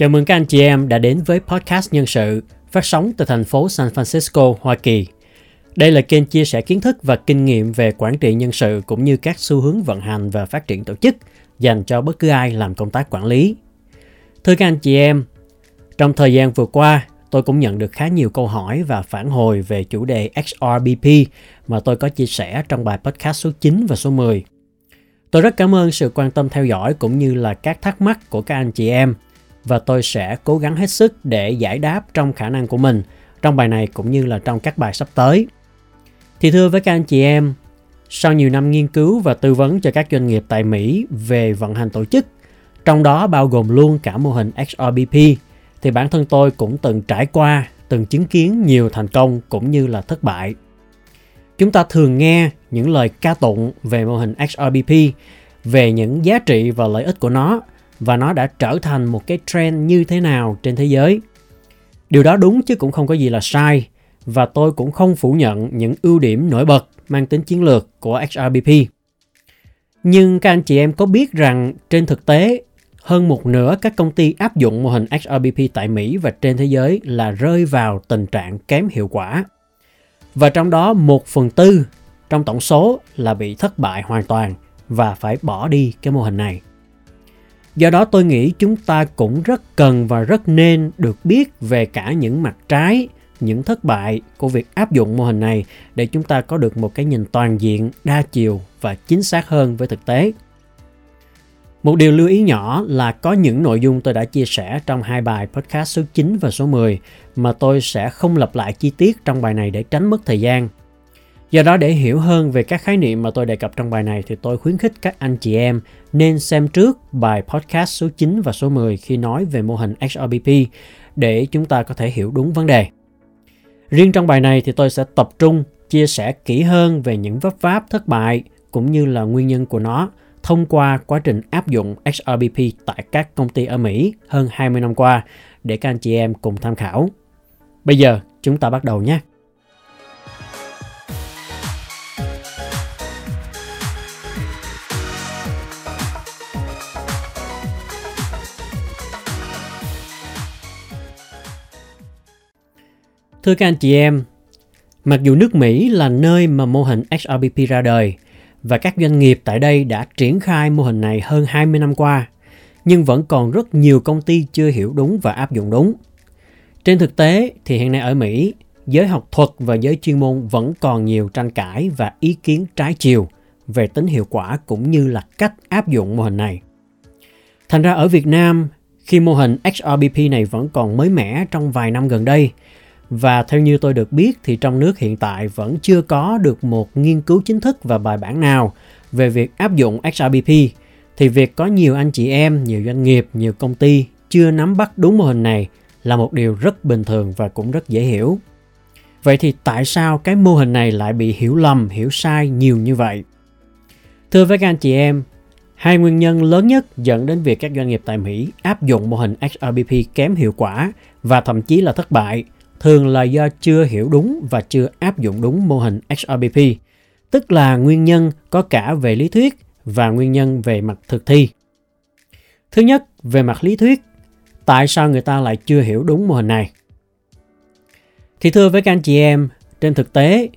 Chào mừng các anh chị em đã đến với podcast nhân sự phát sóng từ thành phố San Francisco, Hoa Kỳ. Đây là kênh chia sẻ kiến thức và kinh nghiệm về quản trị nhân sự cũng như các xu hướng vận hành và phát triển tổ chức dành cho bất cứ ai làm công tác quản lý. Thưa các anh chị em, trong thời gian vừa qua, tôi cũng nhận được khá nhiều câu hỏi và phản hồi về chủ đề XRBP mà tôi có chia sẻ trong bài podcast số 9 và số 10. Tôi rất cảm ơn sự quan tâm theo dõi cũng như là các thắc mắc của các anh chị em và tôi sẽ cố gắng hết sức để giải đáp trong khả năng của mình trong bài này cũng như là trong các bài sắp tới. Thì thưa với các anh chị em, sau nhiều năm nghiên cứu và tư vấn cho các doanh nghiệp tại Mỹ về vận hành tổ chức, trong đó bao gồm luôn cả mô hình XRBP, thì bản thân tôi cũng từng trải qua, từng chứng kiến nhiều thành công cũng như là thất bại. Chúng ta thường nghe những lời ca tụng về mô hình XRBP, về những giá trị và lợi ích của nó và nó đã trở thành một cái trend như thế nào trên thế giới. Điều đó đúng chứ cũng không có gì là sai, và tôi cũng không phủ nhận những ưu điểm nổi bật mang tính chiến lược của XRBP. Nhưng các anh chị em có biết rằng trên thực tế, hơn một nửa các công ty áp dụng mô hình XRBP tại Mỹ và trên thế giới là rơi vào tình trạng kém hiệu quả. Và trong đó một phần tư trong tổng số là bị thất bại hoàn toàn và phải bỏ đi cái mô hình này. Do đó tôi nghĩ chúng ta cũng rất cần và rất nên được biết về cả những mặt trái, những thất bại của việc áp dụng mô hình này để chúng ta có được một cái nhìn toàn diện, đa chiều và chính xác hơn với thực tế. Một điều lưu ý nhỏ là có những nội dung tôi đã chia sẻ trong hai bài podcast số 9 và số 10 mà tôi sẽ không lặp lại chi tiết trong bài này để tránh mất thời gian. Do đó để hiểu hơn về các khái niệm mà tôi đề cập trong bài này thì tôi khuyến khích các anh chị em nên xem trước bài podcast số 9 và số 10 khi nói về mô hình XRBP để chúng ta có thể hiểu đúng vấn đề. Riêng trong bài này thì tôi sẽ tập trung chia sẻ kỹ hơn về những vấp váp, thất bại cũng như là nguyên nhân của nó thông qua quá trình áp dụng XRBP tại các công ty ở Mỹ hơn 20 năm qua để các anh chị em cùng tham khảo. Bây giờ chúng ta bắt đầu nhé. Thưa các anh chị em, mặc dù nước Mỹ là nơi mà mô hình hrbp ra đời và các doanh nghiệp tại đây đã triển khai mô hình này hơn 20 năm qua, nhưng vẫn còn rất nhiều công ty chưa hiểu đúng và áp dụng đúng. Trên thực tế thì hiện nay ở Mỹ, giới học thuật và giới chuyên môn vẫn còn nhiều tranh cãi và ý kiến trái chiều về tính hiệu quả cũng như là cách áp dụng mô hình này. Thành ra ở Việt Nam, khi mô hình XRBP này vẫn còn mới mẻ trong vài năm gần đây, và theo như tôi được biết thì trong nước hiện tại vẫn chưa có được một nghiên cứu chính thức và bài bản nào về việc áp dụng XRPP thì việc có nhiều anh chị em, nhiều doanh nghiệp, nhiều công ty chưa nắm bắt đúng mô hình này là một điều rất bình thường và cũng rất dễ hiểu. Vậy thì tại sao cái mô hình này lại bị hiểu lầm, hiểu sai nhiều như vậy? Thưa với các anh chị em, hai nguyên nhân lớn nhất dẫn đến việc các doanh nghiệp tại Mỹ áp dụng mô hình XRPP kém hiệu quả và thậm chí là thất bại – thường là do chưa hiểu đúng và chưa áp dụng đúng mô hình XRBP, tức là nguyên nhân có cả về lý thuyết và nguyên nhân về mặt thực thi. Thứ nhất, về mặt lý thuyết, tại sao người ta lại chưa hiểu đúng mô hình này? Thì thưa với các anh chị em, trên thực tế,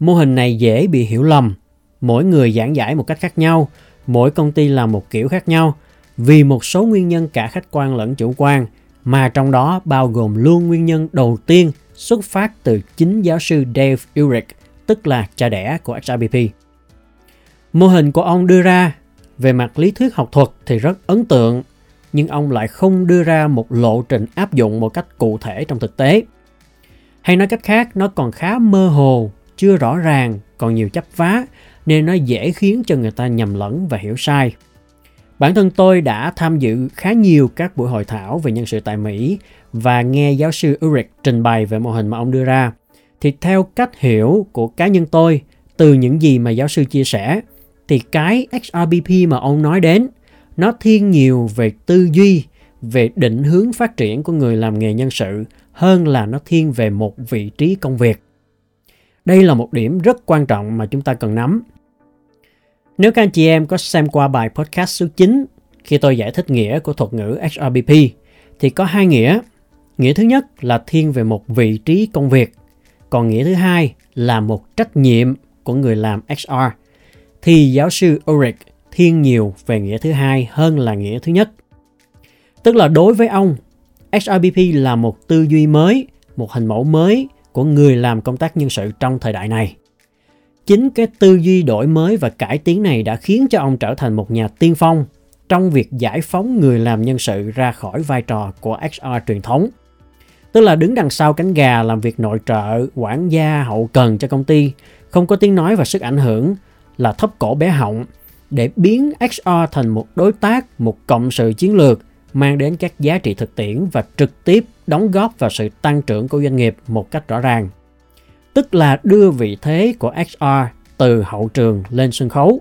mô hình này dễ bị hiểu lầm. Mỗi người giảng giải một cách khác nhau, mỗi công ty làm một kiểu khác nhau vì một số nguyên nhân cả khách quan lẫn chủ quan – mà trong đó bao gồm luôn nguyên nhân đầu tiên xuất phát từ chính giáo sư Dave Ulrich, tức là cha đẻ của XRPP. Mô hình của ông đưa ra về mặt lý thuyết học thuật thì rất ấn tượng, nhưng ông lại không đưa ra một lộ trình áp dụng một cách cụ thể trong thực tế. Hay nói cách khác, nó còn khá mơ hồ, chưa rõ ràng, còn nhiều chấp vá, nên nó dễ khiến cho người ta nhầm lẫn và hiểu sai. Bản thân tôi đã tham dự khá nhiều các buổi hội thảo về nhân sự tại Mỹ và nghe giáo sư Ulrich trình bày về mô hình mà ông đưa ra. Thì theo cách hiểu của cá nhân tôi, từ những gì mà giáo sư chia sẻ, thì cái XRBP mà ông nói đến, nó thiên nhiều về tư duy, về định hướng phát triển của người làm nghề nhân sự hơn là nó thiên về một vị trí công việc. Đây là một điểm rất quan trọng mà chúng ta cần nắm nếu các anh chị em có xem qua bài podcast số 9 khi tôi giải thích nghĩa của thuật ngữ HRBP thì có hai nghĩa. Nghĩa thứ nhất là thiên về một vị trí công việc, còn nghĩa thứ hai là một trách nhiệm của người làm HR. Thì giáo sư Ulrich thiên nhiều về nghĩa thứ hai hơn là nghĩa thứ nhất. Tức là đối với ông, HRBP là một tư duy mới, một hình mẫu mới của người làm công tác nhân sự trong thời đại này. Chính cái tư duy đổi mới và cải tiến này đã khiến cho ông trở thành một nhà tiên phong trong việc giải phóng người làm nhân sự ra khỏi vai trò của HR truyền thống. Tức là đứng đằng sau cánh gà làm việc nội trợ, quản gia, hậu cần cho công ty, không có tiếng nói và sức ảnh hưởng là thấp cổ bé họng để biến HR thành một đối tác, một cộng sự chiến lược mang đến các giá trị thực tiễn và trực tiếp đóng góp vào sự tăng trưởng của doanh nghiệp một cách rõ ràng. Tức là đưa vị thế của HR từ hậu trường lên sân khấu.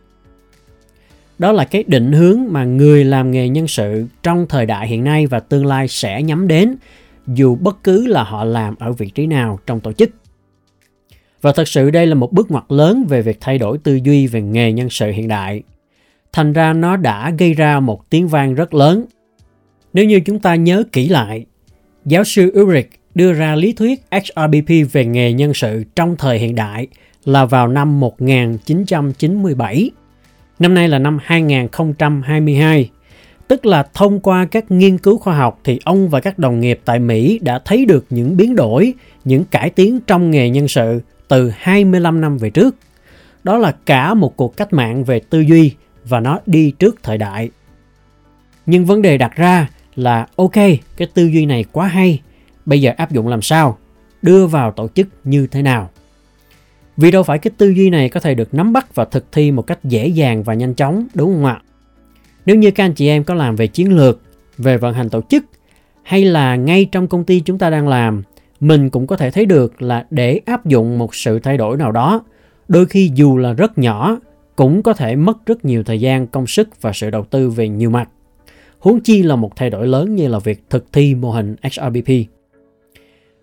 Đó là cái định hướng mà người làm nghề nhân sự trong thời đại hiện nay và tương lai sẽ nhắm đến dù bất cứ là họ làm ở vị trí nào trong tổ chức. Và thật sự đây là một bước ngoặt lớn về việc thay đổi tư duy về nghề nhân sự hiện đại. Thành ra nó đã gây ra một tiếng vang rất lớn nếu như chúng ta nhớ kỹ lại, giáo sư Ulrich đưa ra lý thuyết HRBP về nghề nhân sự trong thời hiện đại là vào năm 1997. Năm nay là năm 2022, tức là thông qua các nghiên cứu khoa học thì ông và các đồng nghiệp tại Mỹ đã thấy được những biến đổi, những cải tiến trong nghề nhân sự từ 25 năm về trước. Đó là cả một cuộc cách mạng về tư duy và nó đi trước thời đại. Nhưng vấn đề đặt ra là ok, cái tư duy này quá hay, bây giờ áp dụng làm sao, đưa vào tổ chức như thế nào. Vì đâu phải cái tư duy này có thể được nắm bắt và thực thi một cách dễ dàng và nhanh chóng, đúng không ạ? Nếu như các anh chị em có làm về chiến lược, về vận hành tổ chức hay là ngay trong công ty chúng ta đang làm, mình cũng có thể thấy được là để áp dụng một sự thay đổi nào đó, đôi khi dù là rất nhỏ cũng có thể mất rất nhiều thời gian, công sức và sự đầu tư về nhiều mặt huống chi là một thay đổi lớn như là việc thực thi mô hình HRBP.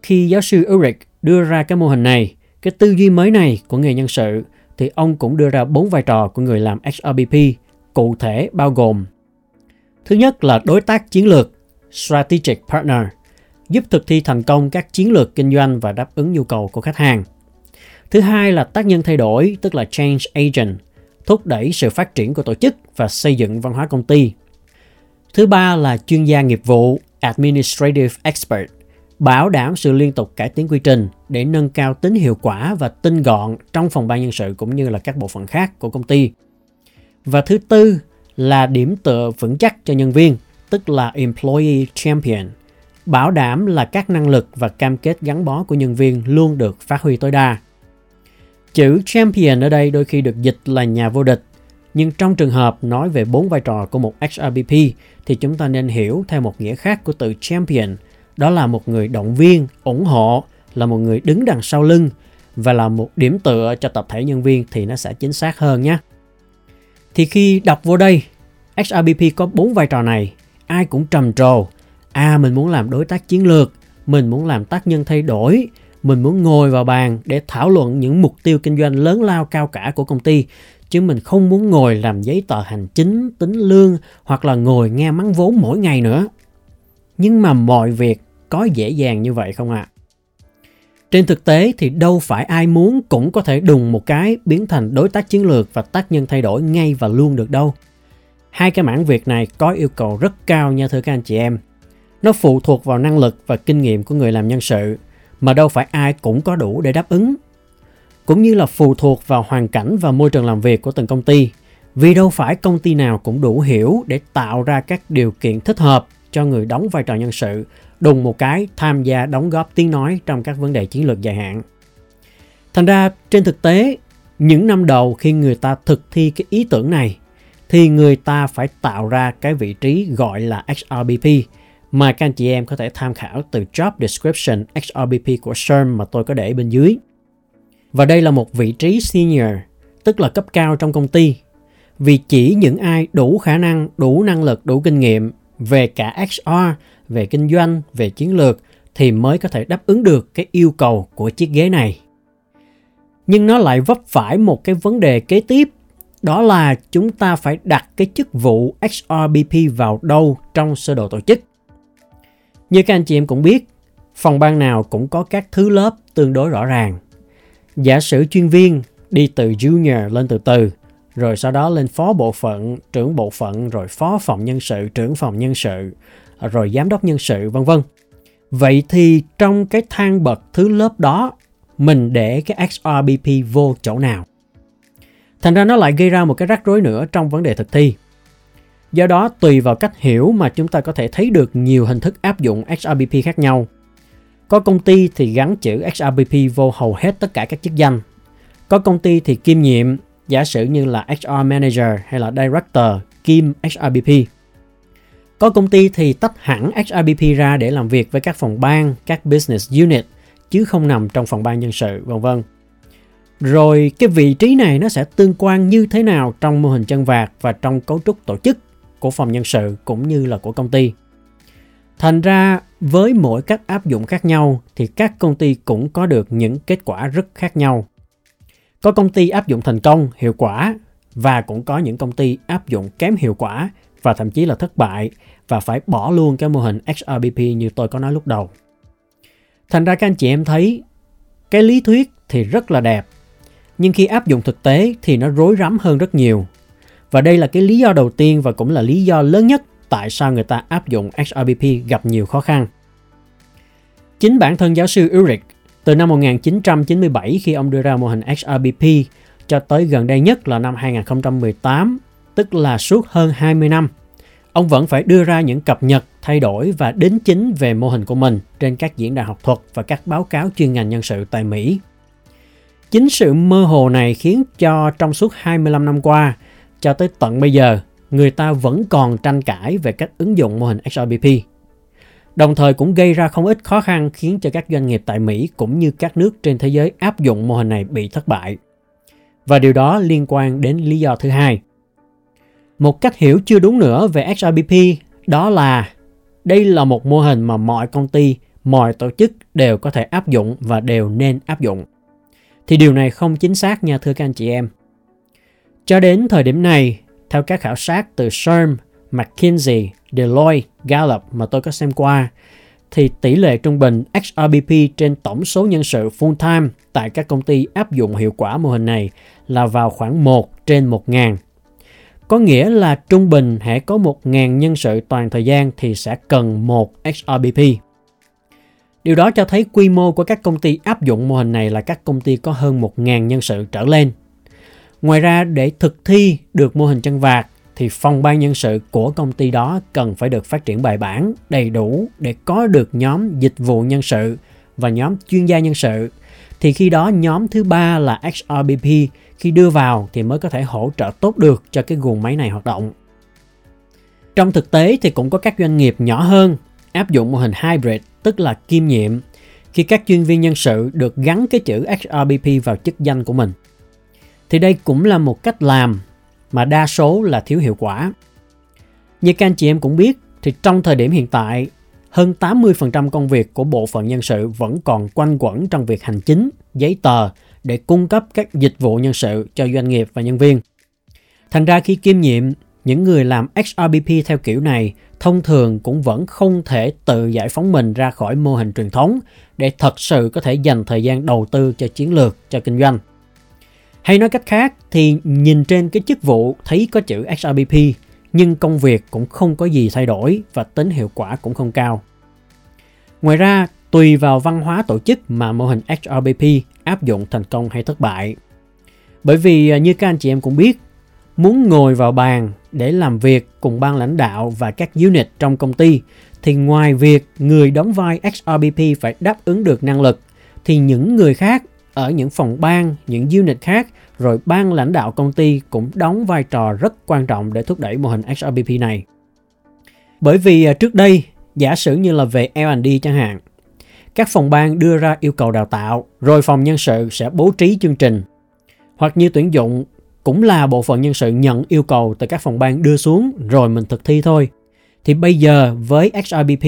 Khi giáo sư Ulrich đưa ra cái mô hình này, cái tư duy mới này của nghề nhân sự, thì ông cũng đưa ra bốn vai trò của người làm HRBP, cụ thể bao gồm Thứ nhất là đối tác chiến lược, Strategic Partner, giúp thực thi thành công các chiến lược kinh doanh và đáp ứng nhu cầu của khách hàng. Thứ hai là tác nhân thay đổi, tức là Change Agent, thúc đẩy sự phát triển của tổ chức và xây dựng văn hóa công ty. Thứ ba là chuyên gia nghiệp vụ, Administrative Expert, bảo đảm sự liên tục cải tiến quy trình để nâng cao tính hiệu quả và tinh gọn trong phòng ban nhân sự cũng như là các bộ phận khác của công ty. Và thứ tư là điểm tựa vững chắc cho nhân viên, tức là Employee Champion, bảo đảm là các năng lực và cam kết gắn bó của nhân viên luôn được phát huy tối đa. Chữ champion ở đây đôi khi được dịch là nhà vô địch nhưng trong trường hợp nói về bốn vai trò của một HRBP thì chúng ta nên hiểu theo một nghĩa khác của từ champion, đó là một người động viên, ủng hộ, là một người đứng đằng sau lưng và là một điểm tựa cho tập thể nhân viên thì nó sẽ chính xác hơn nhé. Thì khi đọc vô đây, HRBP có bốn vai trò này, ai cũng trầm trồ. À mình muốn làm đối tác chiến lược, mình muốn làm tác nhân thay đổi, mình muốn ngồi vào bàn để thảo luận những mục tiêu kinh doanh lớn lao cao cả của công ty chứ mình không muốn ngồi làm giấy tờ hành chính, tính lương hoặc là ngồi nghe mắng vốn mỗi ngày nữa. Nhưng mà mọi việc có dễ dàng như vậy không ạ? À? Trên thực tế thì đâu phải ai muốn cũng có thể đùng một cái biến thành đối tác chiến lược và tác nhân thay đổi ngay và luôn được đâu. Hai cái mảng việc này có yêu cầu rất cao nha thưa các anh chị em. Nó phụ thuộc vào năng lực và kinh nghiệm của người làm nhân sự mà đâu phải ai cũng có đủ để đáp ứng cũng như là phụ thuộc vào hoàn cảnh và môi trường làm việc của từng công ty. Vì đâu phải công ty nào cũng đủ hiểu để tạo ra các điều kiện thích hợp cho người đóng vai trò nhân sự, đùng một cái tham gia đóng góp tiếng nói trong các vấn đề chiến lược dài hạn. Thành ra trên thực tế, những năm đầu khi người ta thực thi cái ý tưởng này thì người ta phải tạo ra cái vị trí gọi là HRBP mà các anh chị em có thể tham khảo từ job description HRBP của SERM mà tôi có để bên dưới. Và đây là một vị trí senior, tức là cấp cao trong công ty. Vì chỉ những ai đủ khả năng, đủ năng lực, đủ kinh nghiệm về cả HR, về kinh doanh, về chiến lược thì mới có thể đáp ứng được cái yêu cầu của chiếc ghế này. Nhưng nó lại vấp phải một cái vấn đề kế tiếp, đó là chúng ta phải đặt cái chức vụ HRBP vào đâu trong sơ đồ tổ chức. Như các anh chị em cũng biết, phòng ban nào cũng có các thứ lớp tương đối rõ ràng. Giả sử chuyên viên đi từ junior lên từ từ, rồi sau đó lên phó bộ phận, trưởng bộ phận, rồi phó phòng nhân sự, trưởng phòng nhân sự, rồi giám đốc nhân sự, vân vân. Vậy thì trong cái thang bậc thứ lớp đó, mình để cái XRBP vô chỗ nào? Thành ra nó lại gây ra một cái rắc rối nữa trong vấn đề thực thi. Do đó, tùy vào cách hiểu mà chúng ta có thể thấy được nhiều hình thức áp dụng XRBP khác nhau. Có công ty thì gắn chữ XRBP vô hầu hết tất cả các chức danh. Có công ty thì kiêm nhiệm, giả sử như là HR Manager hay là Director kiêm XRBP. Có công ty thì tách hẳn HRBP ra để làm việc với các phòng ban, các business unit chứ không nằm trong phòng ban nhân sự, vân vân. Rồi cái vị trí này nó sẽ tương quan như thế nào trong mô hình chân vạc và trong cấu trúc tổ chức của phòng nhân sự cũng như là của công ty. Thành ra với mỗi cách áp dụng khác nhau thì các công ty cũng có được những kết quả rất khác nhau. Có công ty áp dụng thành công, hiệu quả và cũng có những công ty áp dụng kém hiệu quả và thậm chí là thất bại và phải bỏ luôn cái mô hình XRPP như tôi có nói lúc đầu. Thành ra các anh chị em thấy cái lý thuyết thì rất là đẹp nhưng khi áp dụng thực tế thì nó rối rắm hơn rất nhiều. Và đây là cái lý do đầu tiên và cũng là lý do lớn nhất tại sao người ta áp dụng XRPP gặp nhiều khó khăn. Chính bản thân giáo sư Ulrich từ năm 1997 khi ông đưa ra mô hình XRPP cho tới gần đây nhất là năm 2018, tức là suốt hơn 20 năm, ông vẫn phải đưa ra những cập nhật, thay đổi và đính chính về mô hình của mình trên các diễn đàn học thuật và các báo cáo chuyên ngành nhân sự tại Mỹ. Chính sự mơ hồ này khiến cho trong suốt 25 năm qua, cho tới tận bây giờ, người ta vẫn còn tranh cãi về cách ứng dụng mô hình XRBP. Đồng thời cũng gây ra không ít khó khăn khiến cho các doanh nghiệp tại Mỹ cũng như các nước trên thế giới áp dụng mô hình này bị thất bại. Và điều đó liên quan đến lý do thứ hai. Một cách hiểu chưa đúng nữa về XRBP đó là đây là một mô hình mà mọi công ty, mọi tổ chức đều có thể áp dụng và đều nên áp dụng thì điều này không chính xác nha thưa các anh chị em. Cho đến thời điểm này, theo các khảo sát từ SERM, McKinsey, Deloitte, Gallup mà tôi có xem qua, thì tỷ lệ trung bình XRBP trên tổng số nhân sự full-time tại các công ty áp dụng hiệu quả mô hình này là vào khoảng 1 trên 1.000. Có nghĩa là trung bình hãy có 1.000 nhân sự toàn thời gian thì sẽ cần một HRBP. Điều đó cho thấy quy mô của các công ty áp dụng mô hình này là các công ty có hơn 1.000 nhân sự trở lên. Ngoài ra, để thực thi được mô hình chân vạc thì phòng ban nhân sự của công ty đó cần phải được phát triển bài bản, đầy đủ để có được nhóm dịch vụ nhân sự và nhóm chuyên gia nhân sự. Thì khi đó nhóm thứ ba là XRBP khi đưa vào thì mới có thể hỗ trợ tốt được cho cái guồng máy này hoạt động. Trong thực tế thì cũng có các doanh nghiệp nhỏ hơn áp dụng mô hình hybrid tức là kiêm nhiệm khi các chuyên viên nhân sự được gắn cái chữ XRBP vào chức danh của mình. Thì đây cũng là một cách làm mà đa số là thiếu hiệu quả. Như các anh chị em cũng biết thì trong thời điểm hiện tại, hơn 80% công việc của bộ phận nhân sự vẫn còn quanh quẩn trong việc hành chính, giấy tờ để cung cấp các dịch vụ nhân sự cho doanh nghiệp và nhân viên. Thành ra khi kiêm nhiệm, những người làm XRBP theo kiểu này thông thường cũng vẫn không thể tự giải phóng mình ra khỏi mô hình truyền thống để thật sự có thể dành thời gian đầu tư cho chiến lược, cho kinh doanh. Hay nói cách khác thì nhìn trên cái chức vụ thấy có chữ XRBP nhưng công việc cũng không có gì thay đổi và tính hiệu quả cũng không cao. Ngoài ra, tùy vào văn hóa tổ chức mà mô hình hrbp áp dụng thành công hay thất bại. Bởi vì à, như các anh chị em cũng biết, muốn ngồi vào bàn để làm việc cùng ban lãnh đạo và các unit trong công ty thì ngoài việc người đóng vai XRBP phải đáp ứng được năng lực thì những người khác ở những phòng ban, những unit khác rồi ban lãnh đạo công ty cũng đóng vai trò rất quan trọng để thúc đẩy mô hình XRBP này. Bởi vì à, trước đây, giả sử như là về L&D chẳng hạn, các phòng ban đưa ra yêu cầu đào tạo, rồi phòng nhân sự sẽ bố trí chương trình. Hoặc như tuyển dụng cũng là bộ phận nhân sự nhận yêu cầu từ các phòng ban đưa xuống rồi mình thực thi thôi. Thì bây giờ với XRBP,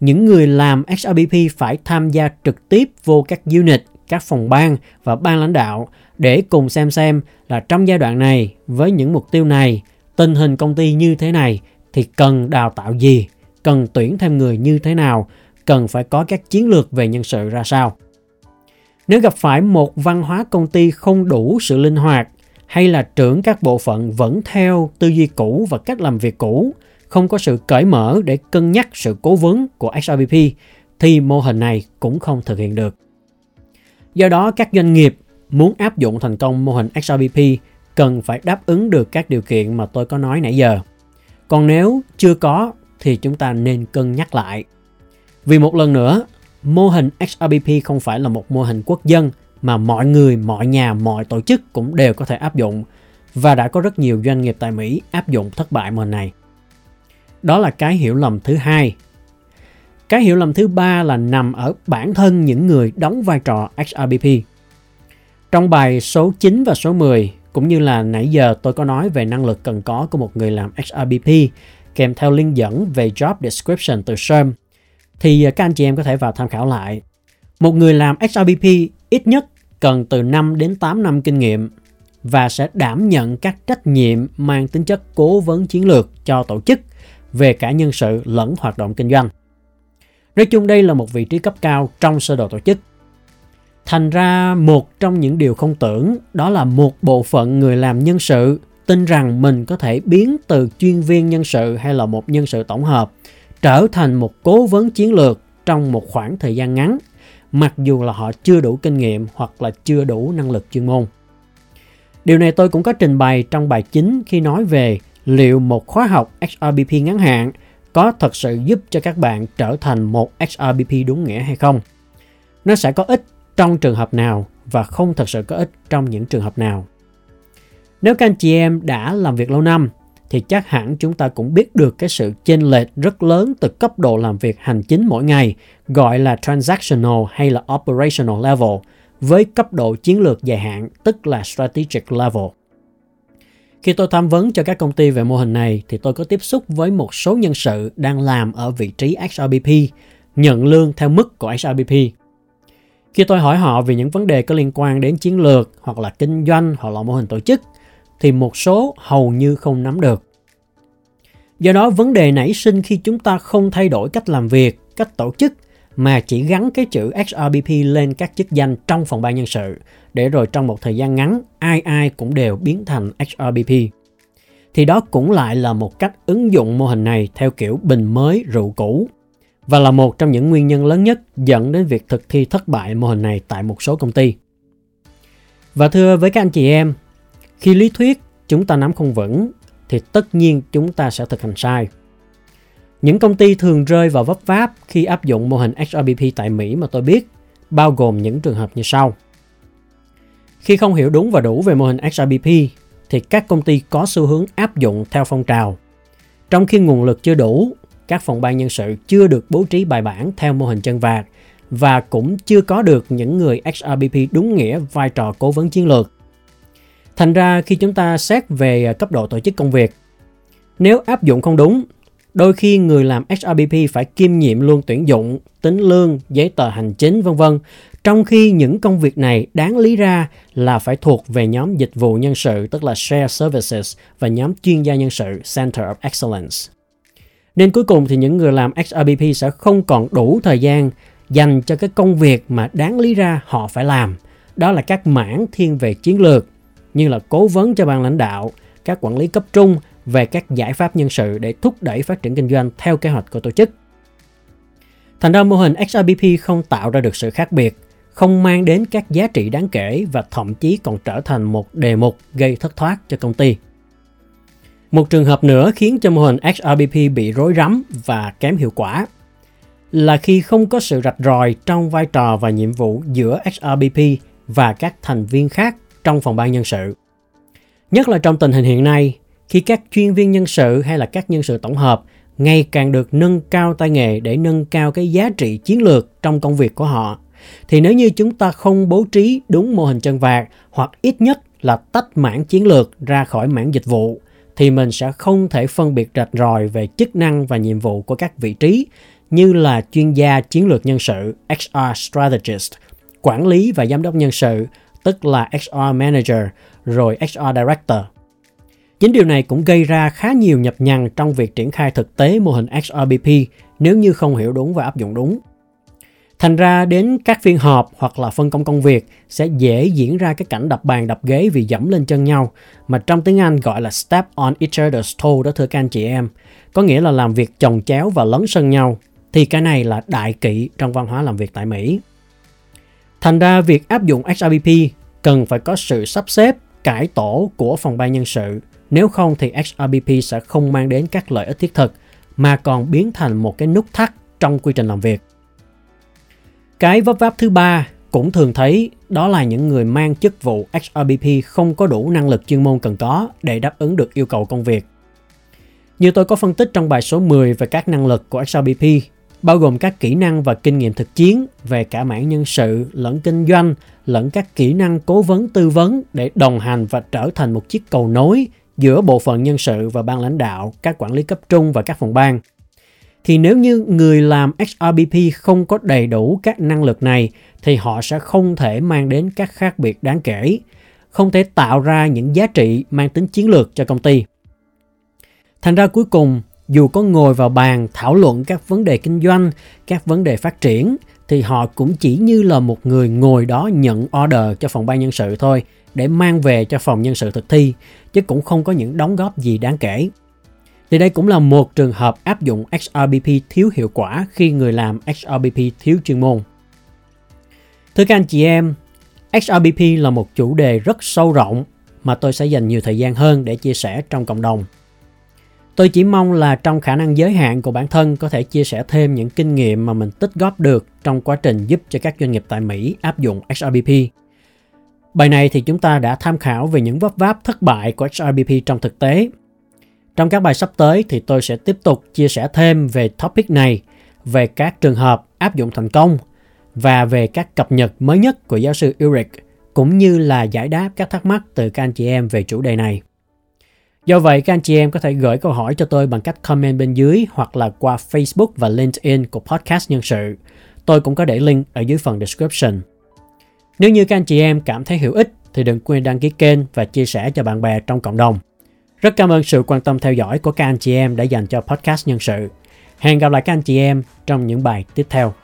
những người làm XRBP phải tham gia trực tiếp vô các unit, các phòng ban và ban lãnh đạo để cùng xem xem là trong giai đoạn này với những mục tiêu này, tình hình công ty như thế này thì cần đào tạo gì cần tuyển thêm người như thế nào, cần phải có các chiến lược về nhân sự ra sao. Nếu gặp phải một văn hóa công ty không đủ sự linh hoạt hay là trưởng các bộ phận vẫn theo tư duy cũ và cách làm việc cũ, không có sự cởi mở để cân nhắc sự cố vấn của XRBP thì mô hình này cũng không thực hiện được. Do đó các doanh nghiệp muốn áp dụng thành công mô hình XRPP cần phải đáp ứng được các điều kiện mà tôi có nói nãy giờ. Còn nếu chưa có thì chúng ta nên cân nhắc lại. Vì một lần nữa, mô hình XRPP không phải là một mô hình quốc dân mà mọi người, mọi nhà, mọi tổ chức cũng đều có thể áp dụng và đã có rất nhiều doanh nghiệp tại Mỹ áp dụng thất bại mô hình này. Đó là cái hiểu lầm thứ hai. Cái hiểu lầm thứ ba là nằm ở bản thân những người đóng vai trò XRBP. Trong bài số 9 và số 10, cũng như là nãy giờ tôi có nói về năng lực cần có của một người làm XRBP kèm theo link dẫn về job description từ SERM thì à, các anh chị em có thể vào tham khảo lại. Một người làm XRBP ít nhất cần từ 5 đến 8 năm kinh nghiệm và sẽ đảm nhận các trách nhiệm mang tính chất cố vấn chiến lược cho tổ chức về cả nhân sự lẫn hoạt động kinh doanh. Nói chung đây là một vị trí cấp cao trong sơ đồ tổ chức. Thành ra một trong những điều không tưởng đó là một bộ phận người làm nhân sự tin rằng mình có thể biến từ chuyên viên nhân sự hay là một nhân sự tổng hợp trở thành một cố vấn chiến lược trong một khoảng thời gian ngắn, mặc dù là họ chưa đủ kinh nghiệm hoặc là chưa đủ năng lực chuyên môn. Điều này tôi cũng có trình bày trong bài chính khi nói về liệu một khóa học XRBP ngắn hạn có thật sự giúp cho các bạn trở thành một XRBP đúng nghĩa hay không. Nó sẽ có ích trong trường hợp nào và không thật sự có ích trong những trường hợp nào. Nếu các anh chị em đã làm việc lâu năm, thì chắc hẳn chúng ta cũng biết được cái sự chênh lệch rất lớn từ cấp độ làm việc hành chính mỗi ngày, gọi là transactional hay là operational level, với cấp độ chiến lược dài hạn, tức là strategic level. Khi tôi tham vấn cho các công ty về mô hình này thì tôi có tiếp xúc với một số nhân sự đang làm ở vị trí XRBP, nhận lương theo mức của XRBP. Khi tôi hỏi họ về những vấn đề có liên quan đến chiến lược hoặc là kinh doanh hoặc là mô hình tổ chức thì một số hầu như không nắm được. Do đó vấn đề nảy sinh khi chúng ta không thay đổi cách làm việc, cách tổ chức mà chỉ gắn cái chữ XRBP lên các chức danh trong phòng ban nhân sự để rồi trong một thời gian ngắn ai ai cũng đều biến thành XRBP. Thì đó cũng lại là một cách ứng dụng mô hình này theo kiểu bình mới rượu cũ và là một trong những nguyên nhân lớn nhất dẫn đến việc thực thi thất bại mô hình này tại một số công ty. Và thưa với các anh chị em, khi lý thuyết chúng ta nắm không vững thì tất nhiên chúng ta sẽ thực hành sai. Những công ty thường rơi vào vấp váp khi áp dụng mô hình XRBP tại Mỹ mà tôi biết, bao gồm những trường hợp như sau. Khi không hiểu đúng và đủ về mô hình XRBP, thì các công ty có xu hướng áp dụng theo phong trào. Trong khi nguồn lực chưa đủ, các phòng ban nhân sự chưa được bố trí bài bản theo mô hình chân vạc và cũng chưa có được những người XRBP đúng nghĩa vai trò cố vấn chiến lược. Thành ra khi chúng ta xét về cấp độ tổ chức công việc, nếu áp dụng không đúng Đôi khi người làm HRBP phải kiêm nhiệm luôn tuyển dụng, tính lương, giấy tờ hành chính vân vân, trong khi những công việc này đáng lý ra là phải thuộc về nhóm dịch vụ nhân sự tức là Share Services và nhóm chuyên gia nhân sự Center of Excellence. Nên cuối cùng thì những người làm HRBP sẽ không còn đủ thời gian dành cho cái công việc mà đáng lý ra họ phải làm. Đó là các mảng thiên về chiến lược như là cố vấn cho ban lãnh đạo, các quản lý cấp trung về các giải pháp nhân sự để thúc đẩy phát triển kinh doanh theo kế hoạch của tổ chức. Thành ra mô hình XRBP không tạo ra được sự khác biệt, không mang đến các giá trị đáng kể và thậm chí còn trở thành một đề mục gây thất thoát cho công ty. Một trường hợp nữa khiến cho mô hình XRBP bị rối rắm và kém hiệu quả là khi không có sự rạch ròi trong vai trò và nhiệm vụ giữa XRBP và các thành viên khác trong phòng ban nhân sự. Nhất là trong tình hình hiện nay, khi các chuyên viên nhân sự hay là các nhân sự tổng hợp ngày càng được nâng cao tay nghề để nâng cao cái giá trị chiến lược trong công việc của họ thì nếu như chúng ta không bố trí đúng mô hình chân vạc hoặc ít nhất là tách mảng chiến lược ra khỏi mảng dịch vụ thì mình sẽ không thể phân biệt rạch ròi về chức năng và nhiệm vụ của các vị trí như là chuyên gia chiến lược nhân sự HR strategist, quản lý và giám đốc nhân sự tức là HR manager rồi HR director. Chính điều này cũng gây ra khá nhiều nhập nhằng trong việc triển khai thực tế mô hình XRBP nếu như không hiểu đúng và áp dụng đúng. Thành ra đến các phiên họp hoặc là phân công công việc sẽ dễ diễn ra cái cảnh đập bàn đập ghế vì dẫm lên chân nhau mà trong tiếng Anh gọi là step on each other's toe đó thưa các anh chị em. Có nghĩa là làm việc chồng chéo và lấn sân nhau thì cái này là đại kỵ trong văn hóa làm việc tại Mỹ. Thành ra việc áp dụng XRBP cần phải có sự sắp xếp, cải tổ của phòng ban nhân sự. Nếu không thì XRPP sẽ không mang đến các lợi ích thiết thực mà còn biến thành một cái nút thắt trong quy trình làm việc. Cái vấp váp thứ ba cũng thường thấy đó là những người mang chức vụ XRBP không có đủ năng lực chuyên môn cần có để đáp ứng được yêu cầu công việc. Như tôi có phân tích trong bài số 10 về các năng lực của XRBP, bao gồm các kỹ năng và kinh nghiệm thực chiến về cả mảng nhân sự lẫn kinh doanh lẫn các kỹ năng cố vấn tư vấn để đồng hành và trở thành một chiếc cầu nối giữa bộ phận nhân sự và ban lãnh đạo, các quản lý cấp trung và các phòng ban – thì nếu như người làm XRBP không có đầy đủ các năng lực này thì họ sẽ không thể mang đến các khác biệt đáng kể, không thể tạo ra những giá trị mang tính chiến lược cho công ty. Thành ra cuối cùng, dù có ngồi vào bàn thảo luận các vấn đề kinh doanh, các vấn đề phát triển thì họ cũng chỉ như là một người ngồi đó nhận order cho phòng ban nhân sự thôi để mang về cho phòng nhân sự thực thi chứ cũng không có những đóng góp gì đáng kể. Thì đây cũng là một trường hợp áp dụng XRBP thiếu hiệu quả khi người làm XRBP thiếu chuyên môn. Thưa các anh chị em, XRBP là một chủ đề rất sâu rộng mà tôi sẽ dành nhiều thời gian hơn để chia sẻ trong cộng đồng. Tôi chỉ mong là trong khả năng giới hạn của bản thân có thể chia sẻ thêm những kinh nghiệm mà mình tích góp được trong quá trình giúp cho các doanh nghiệp tại Mỹ áp dụng XRBP. Bài này thì chúng ta đã tham khảo về những vấp váp thất bại của XRBP trong thực tế trong các bài sắp tới thì tôi sẽ tiếp tục chia sẻ thêm về topic này, về các trường hợp áp dụng thành công và về các cập nhật mới nhất của giáo sư Ulrich cũng như là giải đáp các thắc mắc từ các anh chị em về chủ đề này. Do vậy, các anh chị em có thể gửi câu hỏi cho tôi bằng cách comment bên dưới hoặc là qua Facebook và LinkedIn của podcast nhân sự. Tôi cũng có để link ở dưới phần description. Nếu như các anh chị em cảm thấy hữu ích thì đừng quên đăng ký kênh và chia sẻ cho bạn bè trong cộng đồng. Rất cảm ơn sự quan tâm theo dõi của các anh chị em đã dành cho podcast nhân sự. Hẹn gặp lại các anh chị em trong những bài tiếp theo.